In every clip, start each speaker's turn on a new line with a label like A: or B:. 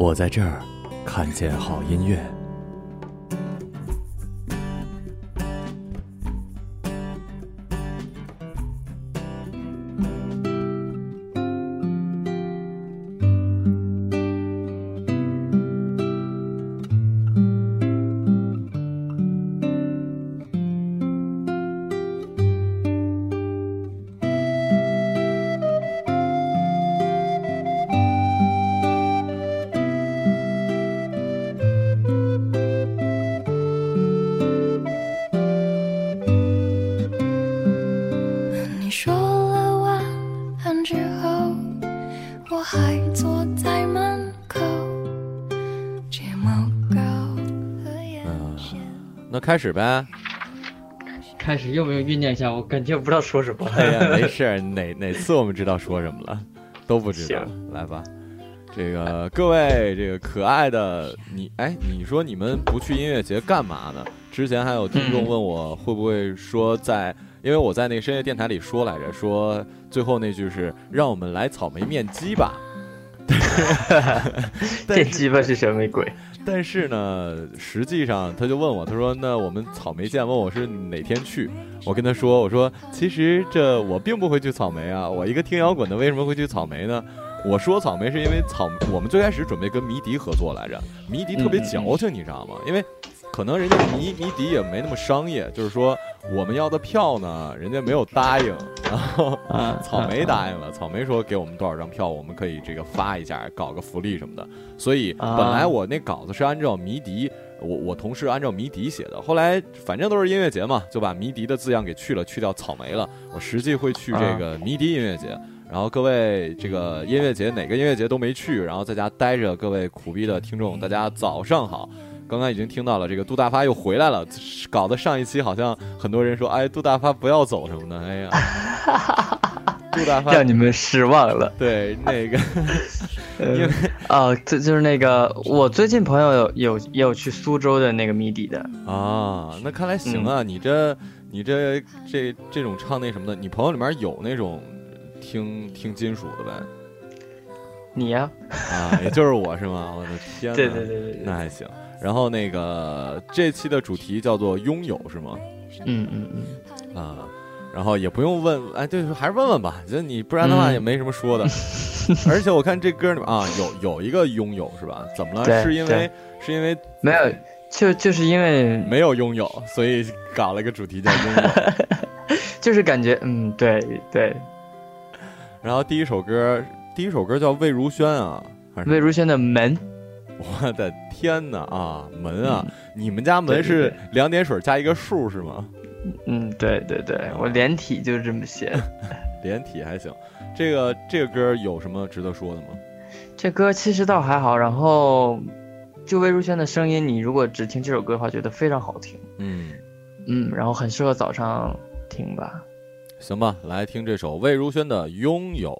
A: 我在这儿看见好音乐。
B: 开始呗。
C: 开始用不用酝酿一下？我感觉我不知道说什么。
B: 哎呀，没事儿，哪哪次我们知道说什么了，都不知道。来吧，这个各位，这个可爱的你，哎，你说你们不去音乐节干嘛呢？之前还有听众问我会不会说在，因为我在那个深夜电台里说来着，说最后那句是让我们来草莓面基吧。
C: 这鸡巴是什么鬼？
B: 但是呢，实际上他就问我，他说：“那我们草莓见，问我是哪天去？”我跟他说：“我说其实这我并不会去草莓啊，我一个听摇滚的为什么会去草莓呢？我说草莓是因为草，我们最开始准备跟迷笛合作来着，迷笛特别矫情，你知道吗？因为可能人家迷迷笛也没那么商业，就是说我们要的票呢，人家没有答应，然后 草莓答应了，草莓说给我们多少张票，我们可以这个发一下，搞个福利什么的。所以本来我那稿子是按照迷笛，我我同事按照迷笛写的，后来反正都是音乐节嘛，就把迷笛的字样给去了，去掉草莓了。我实际会去这个迷笛音乐节。然后各位，这个音乐节哪个音乐节都没去，然后在家待着，各位苦逼的听众，大家早上好。刚刚已经听到了，这个杜大发又回来了，搞得上一期好像很多人说，哎，杜大发不要走什么的，哎呀，杜大发
C: 让你们失望了。
B: 对，那个，因为
C: 啊，这就是那个，我最近朋友有有也有去苏州的那个迷底的
B: 啊，那看来行啊，你这你这这这种唱那什么的，你朋友里面有那种听听金属的呗？
C: 你呀？
B: 啊，也就是我是吗？我的天，
C: 对对对对，
B: 那还行。然后那个这期的主题叫做拥有，是吗？
C: 嗯嗯
B: 嗯。啊，然后也不用问，哎，对，还是问问吧。觉得你不然的话也没什么说的。而且我看这歌里面啊，有有一个拥有是吧？怎么了？是因为是因为
C: 没有，就就是因为
B: 没有拥有，所以搞了一个主题叫拥有。
C: 就是感觉，嗯，对对。
B: 然后第一首歌。第一首歌叫魏如萱啊，
C: 魏如萱的门。
B: 我的天哪啊，门啊！你们家门是两点水加一个数是吗？
C: 嗯，对对对，我连体就是这么写。
B: 连体还行。这个这个歌有什么值得说的吗？
C: 这歌其实倒还好，然后就魏如萱的声音，你如果只听这首歌的话，觉得非常好听。
B: 嗯
C: 嗯，然后很适合早上听吧。
B: 行吧，来听这首魏如萱的《拥有》。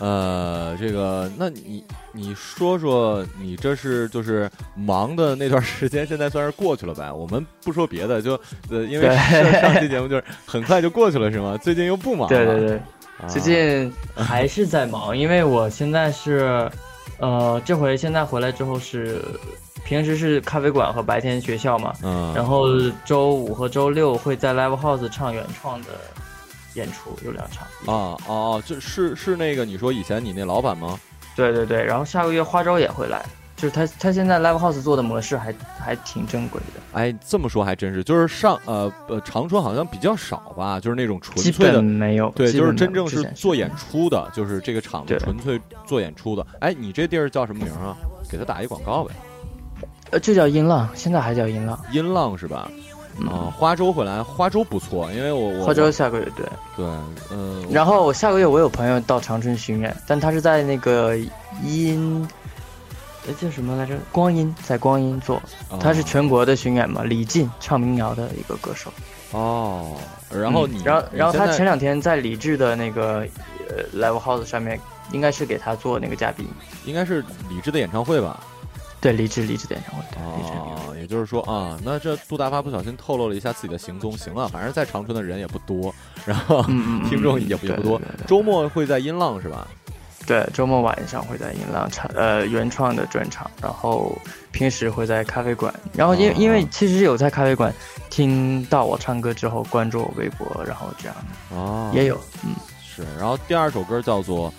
B: 呃，这个，那你你说说，你这是就是忙的那段时间，现在算是过去了呗？我们不说别的，就呃，因为上上期节目就是很快就过去了，是吗？最近又不忙了。
C: 对对对，
B: 啊
C: 最近还是在忙，因为我现在是，呃，这回现在回来之后是，平时是咖啡馆和白天学校嘛，
B: 嗯，
C: 然后周五和周六会在 live house 唱原创的演出，有两场。
B: 啊哦哦，就是是那个你说以前你那老板吗？
C: 对对对，然后下个月花招也会来，就是他他现在 live house 做的模式还还挺正规的，
B: 哎，这么说还真是，就是上呃呃长春好像比较少吧，就是那种纯粹的
C: 没有。
B: 对，就是真正是做演出的，就是这个场子纯粹做演出的。哎，你这地儿叫什么名啊？给他打一广告呗。
C: 呃，就叫音浪，现在还叫音浪。
B: 音浪是吧？
C: 嗯
B: 啊，花州回来，花州不错，因为我我
C: 花州下个月对，
B: 对，嗯，
C: 然后我下个月我有朋友到长春巡演，但他是在那个音，呃叫什么来着？光阴在光阴做，
B: 哦
C: 他是全国的巡演嘛。李进唱民谣的一个歌手。
B: 哦，然后你，
C: 嗯然后然后他前两天在李志的那个呃 live house 上面，应该是给他做那个嘉宾。
B: 应该是李志的演唱会吧？
C: 对，李志李志的演唱会，对，李志
B: 就是说啊，那这杜大发不小心透露了一下自己的行踪。行了，反正在长春的人也不多，然后 听众也不也不多周末会在音浪是吧？
C: 对，周末晚上会在音浪唱呃原创的专场，然后平时会在咖啡馆，然后因、
B: 哦
C: 因为其实有在咖啡馆听到我唱歌之后关注我微博，然后这样
B: 哦，
C: 也有嗯
B: 是。然后第二首歌叫做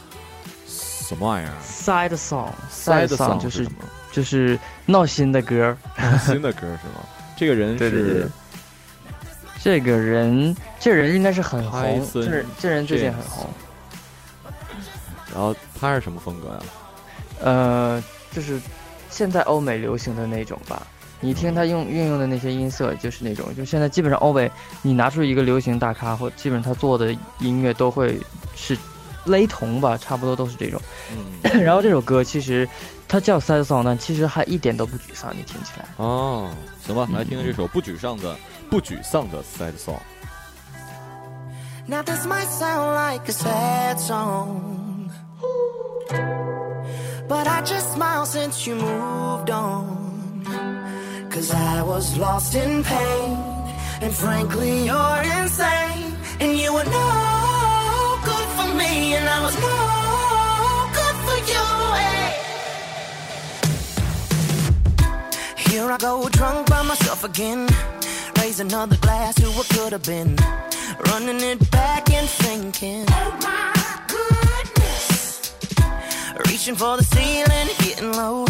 B: 什么玩意儿
C: side
B: song？Side
C: song 就是？就是闹心的歌，
B: 闹心的歌是吗？这个人
C: 对对对
B: 是
C: 这个人这人应该是很红这人这人最近很红，
B: 然后他是什么风格呀？
C: 呃，就是现在欧美流行的那种吧。你听他用运用的那些音色，就是那种，就现在基本上欧美，你拿出一个流行大咖，或基本上他做的音乐都会是雷同吧，差不多都是这种。
B: 嗯，
C: 然后这首歌其实它叫 sad song，但其实还一点都不沮丧，你听起来。
B: 哦，行吧，
C: 嗯
B: 来听听这首不沮丧的不沮丧的 sad song。
A: Now this might sound like a sad song, but I just smile since you moved on. Cause I was lost in pain, and frankly, you're insane. And you were no good for me, and I was no Here I go, drunk by myself again. Raise another glass to what could have been. Running it back and thinking. Oh my goodness. Reaching for the ceiling, getting low.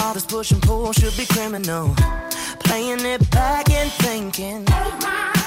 A: All this push and pull should be criminal. Playing it back and thinking. Oh my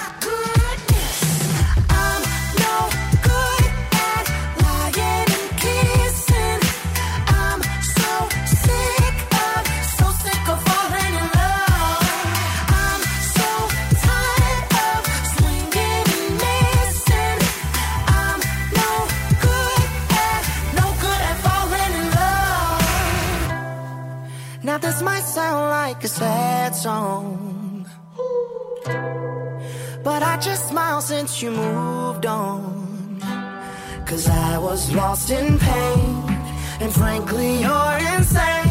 A: sad song. But I just smile since you moved on. Cause I was lost in pain. And frankly, you're insane.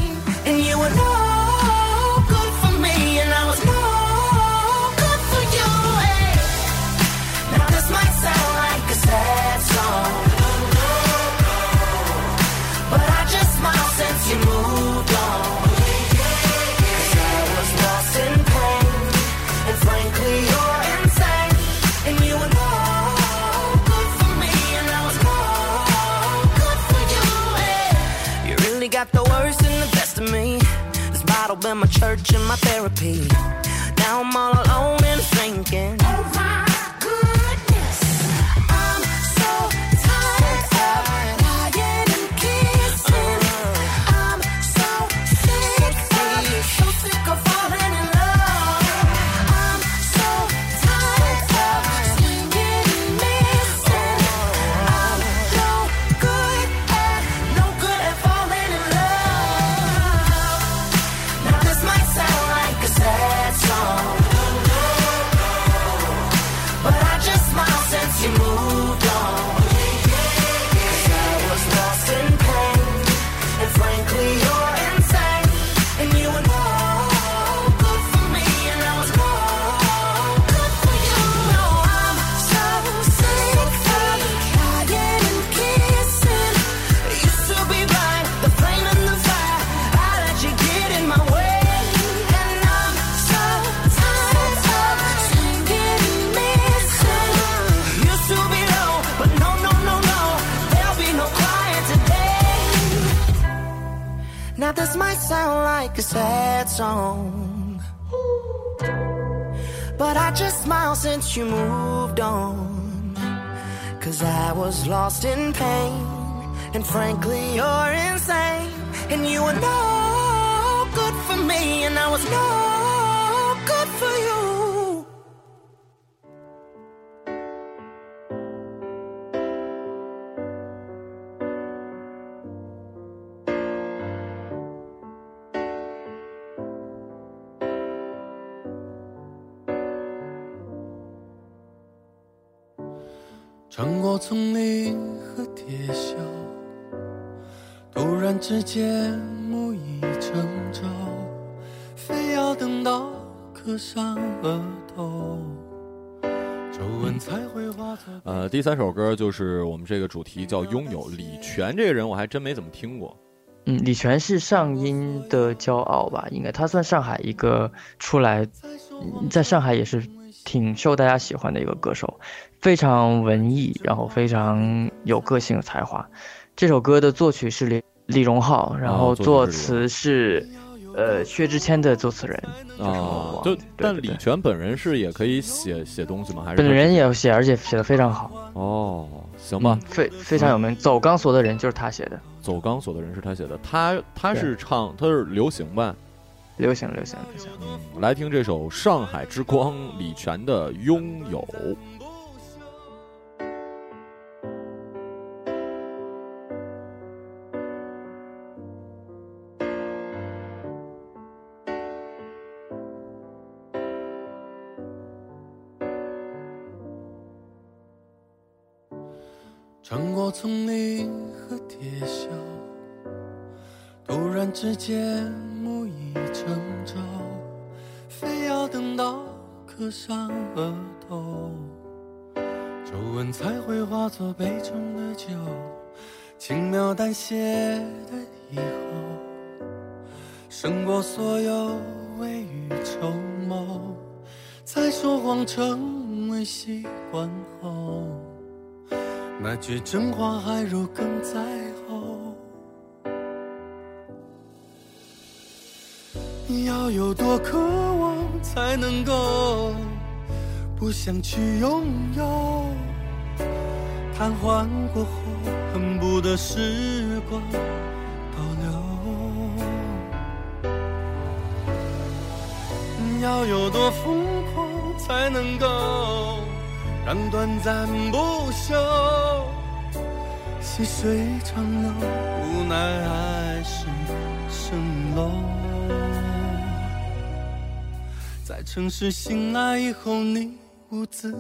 A: And my therapy. Now I'm all alone and thinking. Oh lost in pain. And frankly, you're insane. And you were no good for me. And I was no
D: 穿过丛林和铁锈，突然之间木已成舟，非要等到刻上额头，皱纹才会化作。
B: 呃，第三首歌就是我们这个主题叫《拥有》，李泉这个人我还真没怎么听过。
C: 嗯，李泉是上音的骄傲吧？应该他算上海一个出来，嗯在上海也是挺受大家喜欢的一个歌手，非常文艺，然后非常有个性、有才华。这首歌的作曲是李李荣浩，然后作词是呃薛之谦的作词人
B: 啊，就
C: 对
B: 但李泉本人是也可以写写东西吗？还是
C: 本人也有写，而且写的非常好，
B: 哦，行吧
C: 嗯，，非非常有名。走钢索的人就是他写的，
B: 走钢索的人是他写的，他他是唱他是流行吧？
C: 流行流行流行。
B: 嗯，来听这首《上海之光》，李泉的《拥有》。
D: 穿过丛林和铁锈，突然之间木已成舟，非要等到刻上额头，皱纹才会化作杯中的酒，轻描淡写的以后，胜过所有未雨绸缪，才说谎成为习惯后。那句真话还如鲠在喉，要有多渴望才能够不想去拥有，瘫痪过后恨不得时光倒流，要有多疯狂才能够让短暂不朽。细水长流，无奈还是蜃楼。在城市醒来以后，你兀自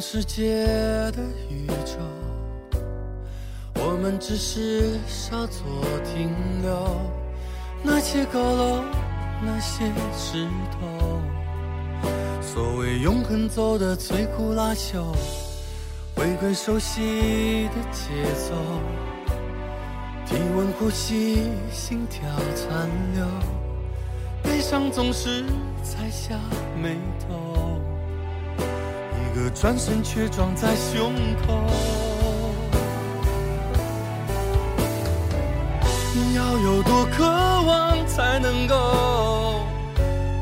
D: 世界的宇宙，我们只是稍作停留。那些高楼，那些石头，所谓永恒走的摧枯拉朽，回归熟悉的节奏，体温呼吸，心跳残留，悲伤总是才下眉头。转身却撞在胸口。要有多渴望才能够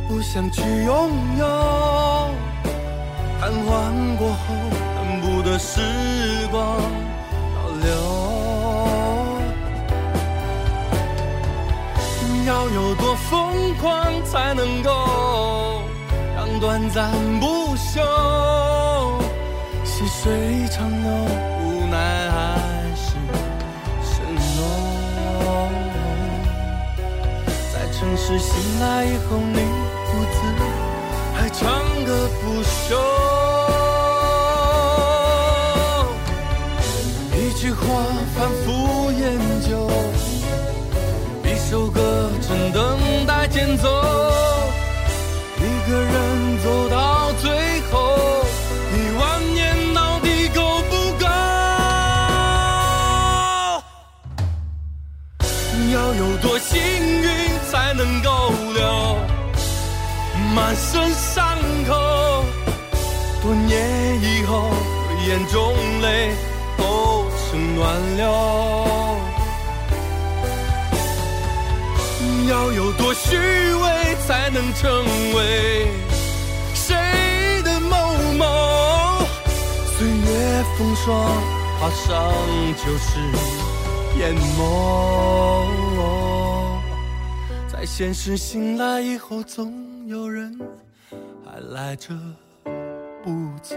D: 不想去拥有？瘫痪过后，恨不得时光倒流。要有多疯狂才能够让短暂不朽？最长的，无奈还是承诺。在城市醒来以后，你独自还唱个不休。一句话反复研究，一首歌正等待间奏。一个人走到多幸运才能够留满身伤口？多年以后，眼中泪都成暖流。要有多虚伪才能成为谁的某某？岁月风霜，爬上就是淹没。在现实醒来以后，总有人还赖着不走。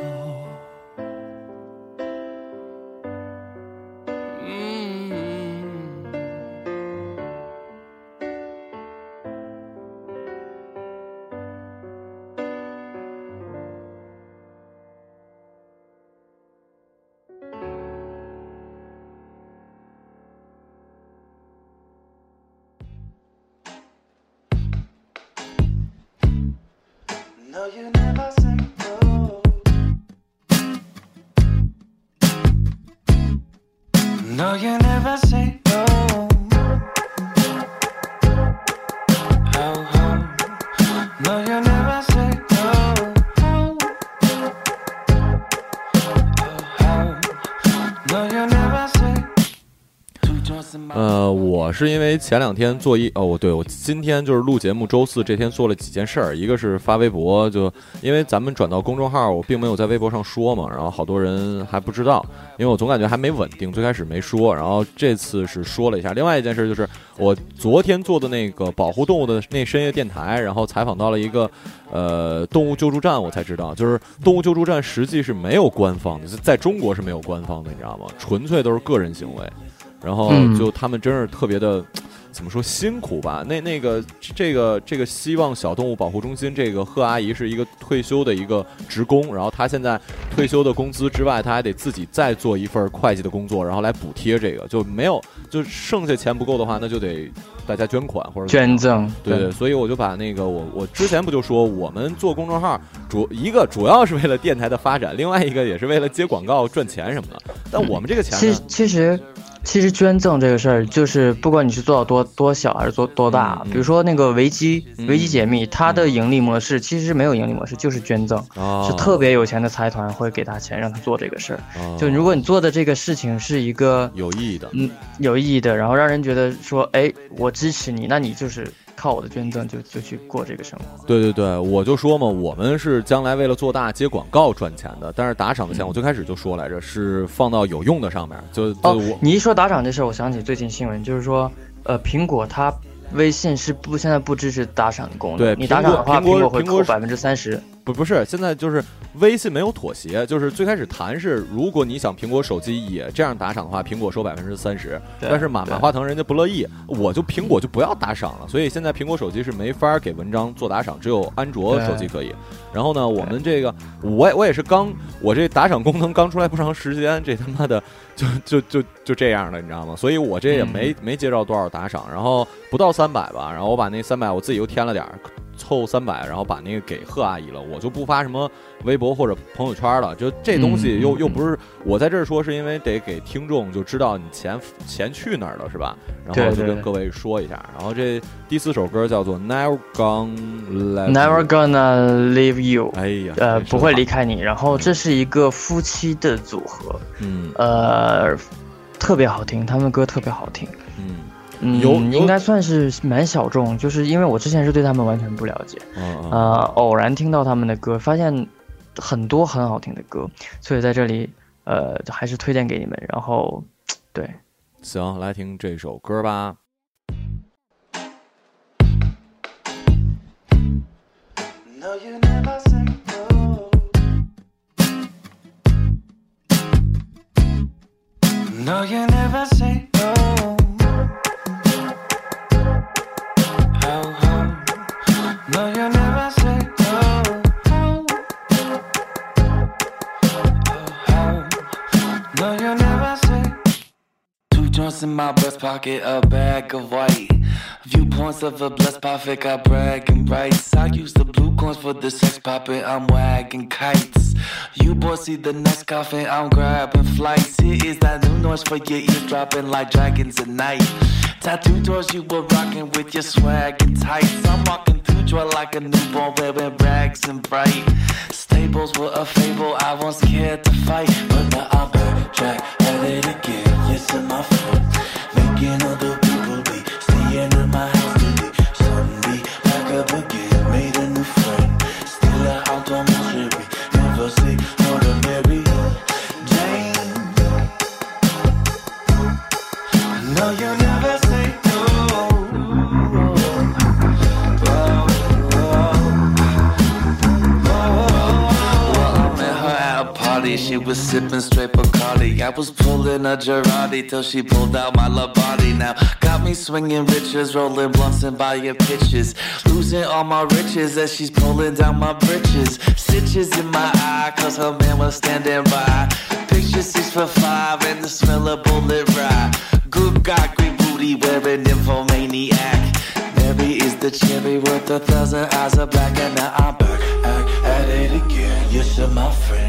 B: 是因为前两天做一哦，我对我今天就是录节目，周四这天做了几件事儿，一个是发微博，就因为咱们转到公众号，我并没有在微博上说嘛，然后好多人还不知道，因为我总感觉还没稳定，最开始没说，然后这次是说了一下。另外一件事就是我昨天做的那个保护动物的那深夜电台，然后采访到了一个呃动物救助站，我才知道，就是动物救助站实际是没有官方的，在中国是没有官方的，你知道吗？纯粹都是个人行为。然后
C: 嗯。
B: 就他们真是特别的，怎么说辛苦吧？那那个这个这个希望小动物保护中心这个贺阿姨是一个退休的一个职工，然后她现在退休的工资之外，她还得自己再做一份会计的工作，然后来补贴这个，就没有就剩下钱不够的话，那就得大家捐款或者
C: 捐赠，
B: 对对，所以我就把那个我我之前不就说我们做公众号主一个主要是为了电台的发展，另外一个也是为了接广告赚钱什么的。但我们这个钱呢？
C: 其实，其实其实捐赠这个事儿，就是不管你是做到多多小还是做多大，比如说那个维基
B: 嗯。
C: 维基解密，它的盈利模式其实是没有盈利模式，就是捐赠，
B: 啊
C: 是特别有钱的财团会给他钱让他做这个事儿。
B: 啊
C: 就如果你做的这个事情是一个
B: 有意义的，
C: 嗯有意义的，然后让人觉得说，哎，我支持你，那你就是靠我的捐赠就就去过这个生活。
B: 对对对，我就说嘛，我们是将来为了做大接广告赚钱的，但是打赏的钱我最开始就说来着，是放到有用的上面，就就
C: 哦
B: 我，
C: 你一说打赏这事儿，我想起最近新闻，就是说，呃，苹果它微信是不现在不支持打赏的功能，
B: 对
C: 你打赏的话，
B: 苹果
C: 会扣百分之三十。
B: 不不是，现在就是微信没有妥协，就是最开始谈是，如果你想苹果手机也这样打赏的话，苹果收百分之三十，但是马马化腾人家不乐意，我就苹果就不要打赏了，所以现在苹果手机是没法给文章做打赏，只有安卓手机可以。然后呢，我们这个我也我也是刚我这打赏功能刚出来不长时间，这他妈的就就就就这样了，你知道吗？所以我这也没、没接着多少打赏，然后不到三百吧，然后我把那三百我自己又添了点儿。凑三百，然后把那个给贺阿姨了，我就不发什么微博或者朋友圈了。就这东西又、又不是我在这儿说，是因为得给听众就知道你钱钱去哪儿了，是吧？然后就跟各位说一下。然后这第四首歌叫做 Never Gonna
C: Never gonna leave you，
B: 哎呀，
C: 呃，不会离。开你。然后这是一个夫妻的组合，
B: 嗯
C: 呃，特别好听，他们歌特别好听。
B: 嗯
C: 嗯，应该算是蛮小众，就是因为我之前是对他们完全不了解，
B: 嗯嗯
C: 呃，偶然听到他们的歌，发现很多很好听的歌，所以在这里，呃，还是推荐给你们。然后，对，
B: 行，来听这首歌吧。
E: No, you never say no. No, you never say no. In my breast pocket, a bag of white. Viewpoints of a blessed prophet, got bragging rights. I use the blue coins for the sex popping, I'm wagging kites. You boys see the next coffin, I'm grabbing flights. Here is that new noise for your ears dropping like dragons at night. Tattoo doors you were rocking with your swag and tights. I'm walking through joy like a newborn wearing rags and bright. Stables were a fable, I once cared to fight. But now I'm track at it again. Yes, I'm my friend. Making other people be staying in my was sipping straight Bacardi. I was pulling a Girardi till she pulled out my body. Now got me swinging riches, rolling blunts and buying pitches. Losing all my riches as she's pulling down my britches. Stitches in my eye, cause her man was standing by. Picture six for five and the smell of bullet rye. Good guy, great booty, wearing infomaniac. Mary is the cherry worth a thousand eyes of black, and now I'm back at, at it again. You're my friend,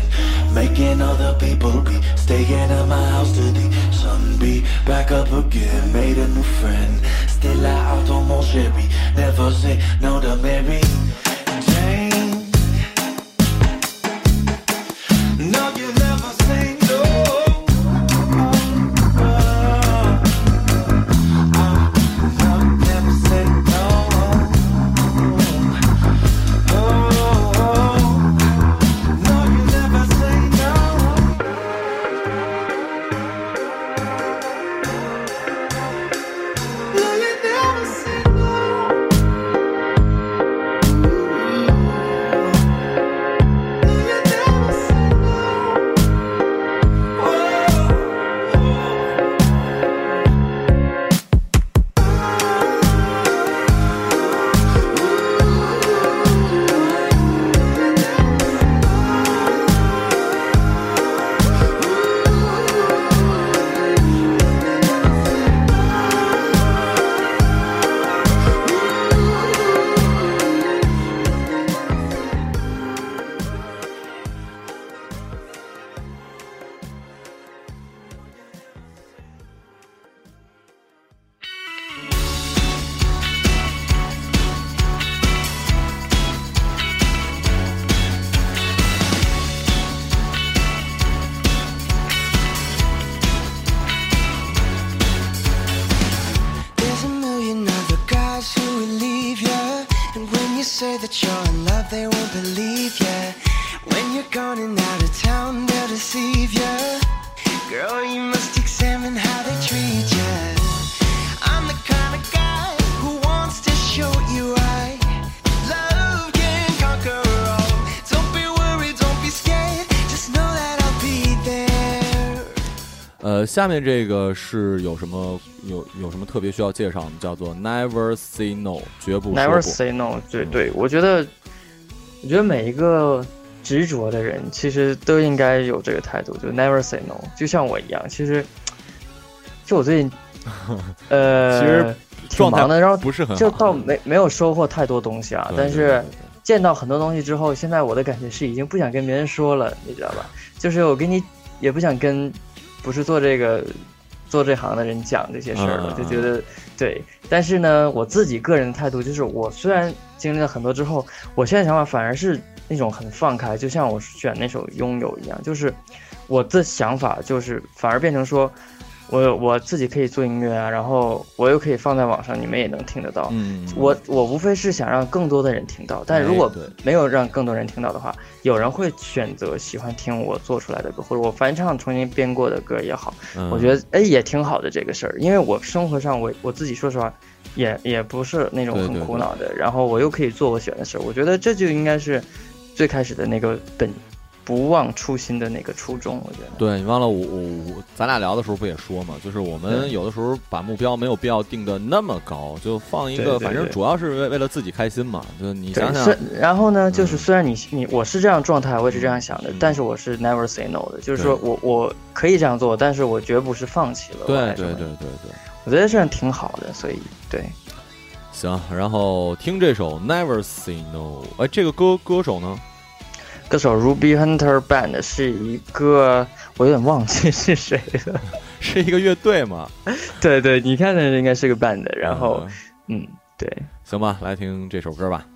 E: making other people be. Staying at my house today. Sun be. Back up again, made a new friend. Still out on mon chéri, never say no to Mary
B: 下面这个是有什么有有什么特别需要介绍的？叫做 Never Say No，绝不说
C: Never。say no，对对，我觉得，我觉得每一个执着的人，其实都应该有这个态度，就 Never say no。就像我一样，其实，就我最近，呃，
B: 其实
C: 挺忙的，然后
B: 不是很好，
C: 就倒没没有收获太多东西啊，
B: 对对
C: 但是见到很多东西之后，现在我的感觉是已经不想跟别人说了，你知道吧？就是我跟你也不想跟不是做这个做这行的人讲这些事儿了，就觉得对。但是呢，我自己个人的态度就是，我虽然经历了很多之后，我现在想法反而是那种很放开，就像我选那首《拥有》一样，就是我的想法就是反而变成说。我我自己可以做音乐啊，然后我又可以放在网上，你们也能听得到。
B: 嗯，
C: 我我无非是想让更多的人听到，但如果没有让更多人听到的话，有人会选择喜欢听我做出来的歌，或者我翻唱重新编过的歌也好，
B: 嗯。
C: 我觉得哎也挺好的这个事儿，因为我生活上我我自己说实话，也也不是那种很苦恼的，然后我又可以做我喜欢的事儿，我觉得这就应该是最开始的那个本不忘初心的那个初衷，我觉得。
B: 对你忘了我我我，咱俩聊的时候不也说嘛，就是我们有的时候把目标没有必要定的那么高，就放一个，反正主要是为为了自己开心嘛。就你想，想，
C: 然后呢，就是
B: 嗯
C: 虽然你你我是这样状态，我也是这样想的
B: 嗯，
C: 但是我是 never say no 的，就是说我我可以这样做，但是我绝不是放弃了。
B: 对对对对对，
C: 我觉得这样挺好的，所以对，
B: 行。然后听这首 Never Say No，哎，这个歌歌手呢？
C: 歌手 Ruby Hunter Band 是一个我有点忘记 是谁了。
B: 是一个乐队嘛？
C: 对对，你看的应该是个 band，然后
B: 嗯
C: 嗯，对。
B: 行吧，来听这首歌吧。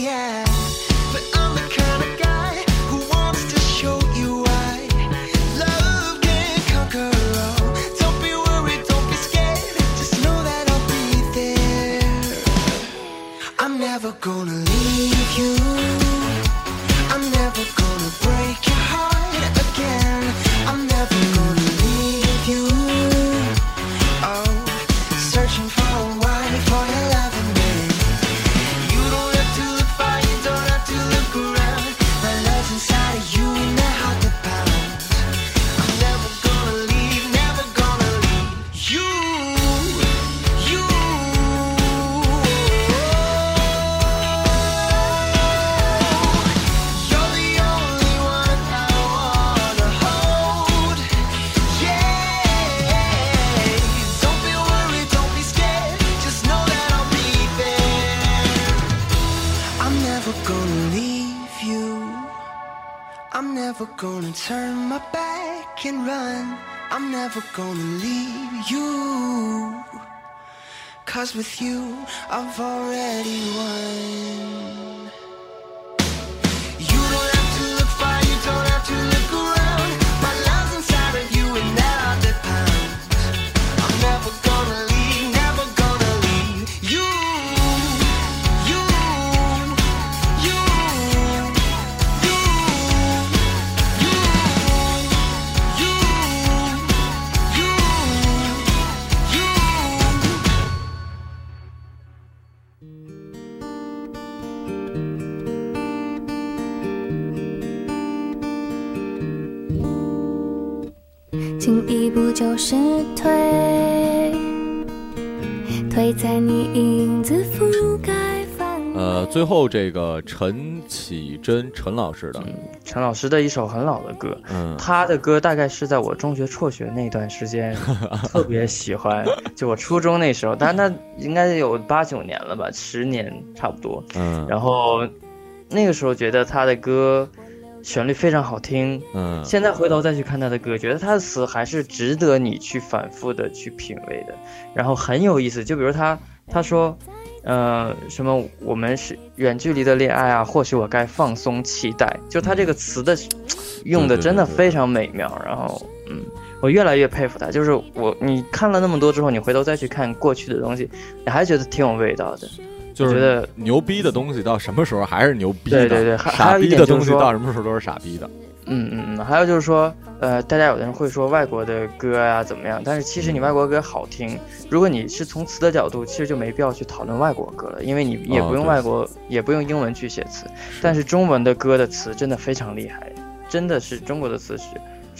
A: yeah. Gonna turn my back and run. I'm never gonna leave you. Cause with you, I've already won.
F: 就是退，退在你影子覆盖范围。
B: 呃，最后这个陈绮贞陈老师的，
C: 陈老师的一首很老的歌，
B: 嗯，
C: 他的歌大概是在我中学辍学那段时间 特别喜欢，就我初中那时候，但是那应该有八九年了吧，十年差不多。
B: 嗯，
C: 然后那个时候觉得他的歌旋律非常好听，
B: 嗯，
C: 现在回头再去看他的歌，觉得他的词还是值得你去反复的去品味的，然后很有意思。就比如他他说，呃，什么我们是远距离的恋爱啊，或许我该放松期待，就他这个词的用的真的非常美妙。然后，嗯，我越来越佩服他，就是我你看了那么多之后，你回头再去看过去的东西，你还觉得挺有味道的。
B: 就是
C: 觉得
B: 牛逼的东西到什么时候还是牛逼的？
C: 对对对
B: 傻逼的东西到什么时候都是傻逼的。
C: 嗯嗯嗯，还有就是说，呃，大家有的人会说外国的歌呀、怎么样，但是其实你外国歌好听，如果你是从词的角度，其实就没必要去讨论外国歌了，因为你也不用外国，也不用英文去写词，但是中文的歌的词真的非常厉害，真的是中国的词是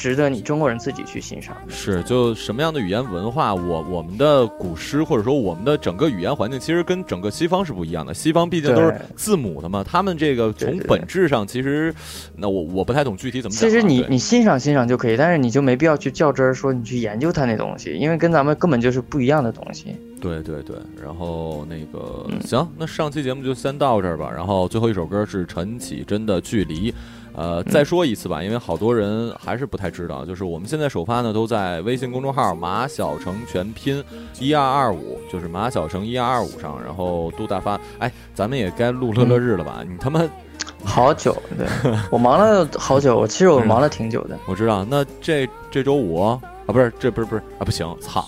C: 值得你中国人自己去欣赏。
B: 是，就什么样的语言文化，我我们的古诗或者说我们的整个语言环境，其实跟整个西方是不一样的。西方毕竟都是字母的嘛，他们这个从本质上，其实那我我不太懂具体怎么讲啊。
C: 其实你你欣赏欣赏就可以，但是你就没必要去较真儿说你去研究它那东西，因为跟咱们根本就是不一样的东西。
B: 对对对，然后那个、
C: 嗯
B: 行，那上期节目就先到这儿吧。然后最后一首歌是陈绮贞的《距离》，呃，再说一次吧，因为好多人还是不太知道，就是我们现在首发呢都在微信公众号马小成全拼一二二五，就是马小成一二二五上，然后杜大发。哎，咱们也该录乐乐日了吧？你他妈，
C: 好久，对我忙了好久，我其实我忙了挺久的。
B: 我知道，那这这周五啊，不是，这不是不是啊，不行，操，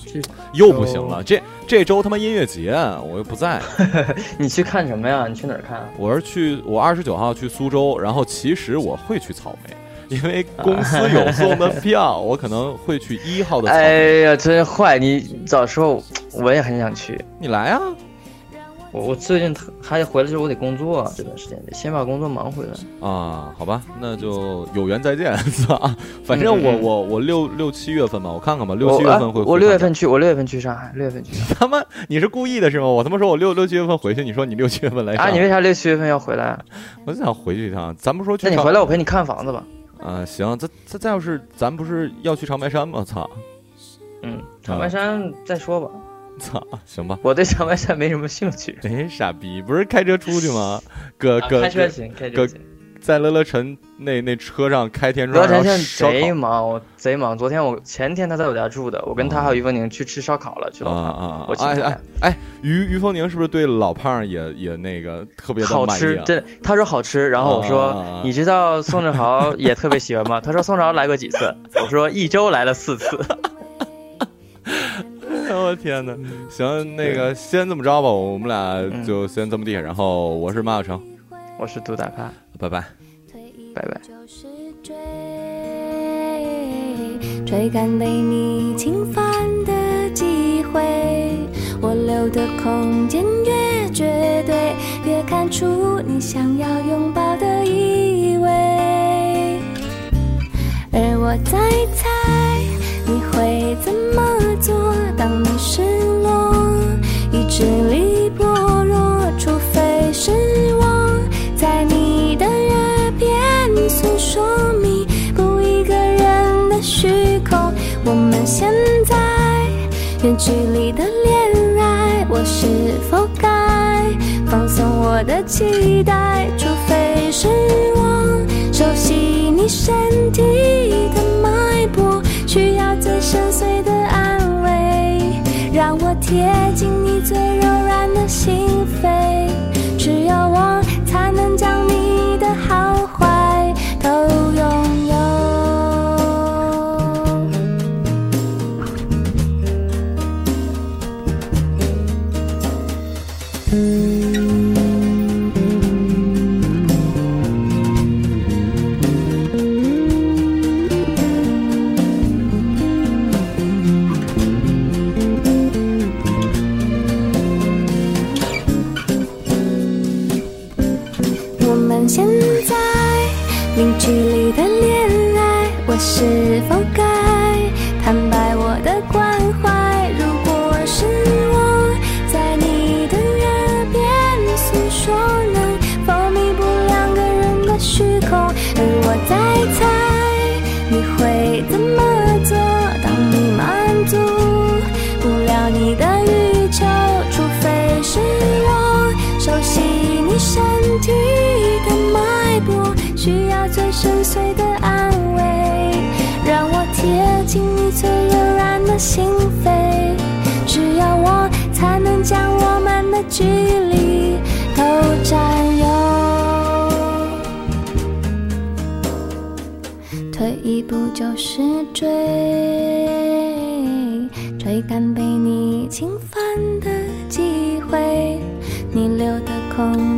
B: 又不行了，这这周他妈音乐节我又不在。
C: 你去看什么呀？你去哪儿看？
B: 我是去，我二十九号去苏州，然后其实我会去草莓，因为公司有送的 票，我可能会去一号的。
C: 哎呀，真坏！你早说，我也很想去。
B: 你来啊！
C: 我我最近还得回来就是，我得工作，这段时间得先把工作忙回来。
B: 啊，好吧，那就有缘再见，是吧！反正我我我六六七月份吧，我看看吧，六七月份会。
C: 啊我六月份去，我六月份去上海，六月份去上
B: 他妈你是故意的是吗？我他妈说我六六七月份回去，你说你六七月份来
C: 海。啊，你为啥六七月份要回来？
B: 我就想回去一趟。咱不说去
C: 那你回来，我陪你看房子吧。
B: 啊，行，这这再要是咱不是要去长白山吗？操
C: 嗯，长白山再说吧，
B: 操，行吧。
C: 我对长白山没什么兴趣。
B: 哎，傻逼，不是开车出去吗？搁
C: 啊
B: 搁搁
C: 开车行，开车
B: 搁
C: 行。
B: 在乐乐城那那车上开天窗，
C: 罗晨现在贼忙，我贼忙。昨天我前天他在我家住的，我跟他还有于凤宁去吃烧烤了，去
B: 啊
C: 了。
B: 啊啊！
C: 我请他
B: 哎哎哎，于于凤宁是不是对老胖也也那个特别的
C: 好吃，
B: 满意啊？
C: 真的。他说好吃，然后我说
B: 啊
C: 你知道宋志豪也特别喜欢吗？他说宋志豪来过几次，我说一周来了四次。
B: 我天哪！行，那个先这么着吧，我们俩
C: 嗯
B: 就先这么地。然后我是马小成，
C: 我是杜大咖，
B: 拜拜。
C: 拜拜。
F: 就是追，追赶被你侵犯的机会。我留的空间越绝对，越看出你想要拥抱的意味。而我在猜你会怎么做，当你失落，意志力薄弱，除非是我在你的耳边诉说弥补一个人的虚空。我们现在远距离的恋爱，我是否该放松我的期待？除非是我熟悉你身体，需要最深邃的安慰，让我贴近你最柔软的心扉。只有我才能将你的好坏都 Okay. 心扉。只有我才能将我们的距离都占有。退一步就是追，追赶被你侵犯的机会。你留的空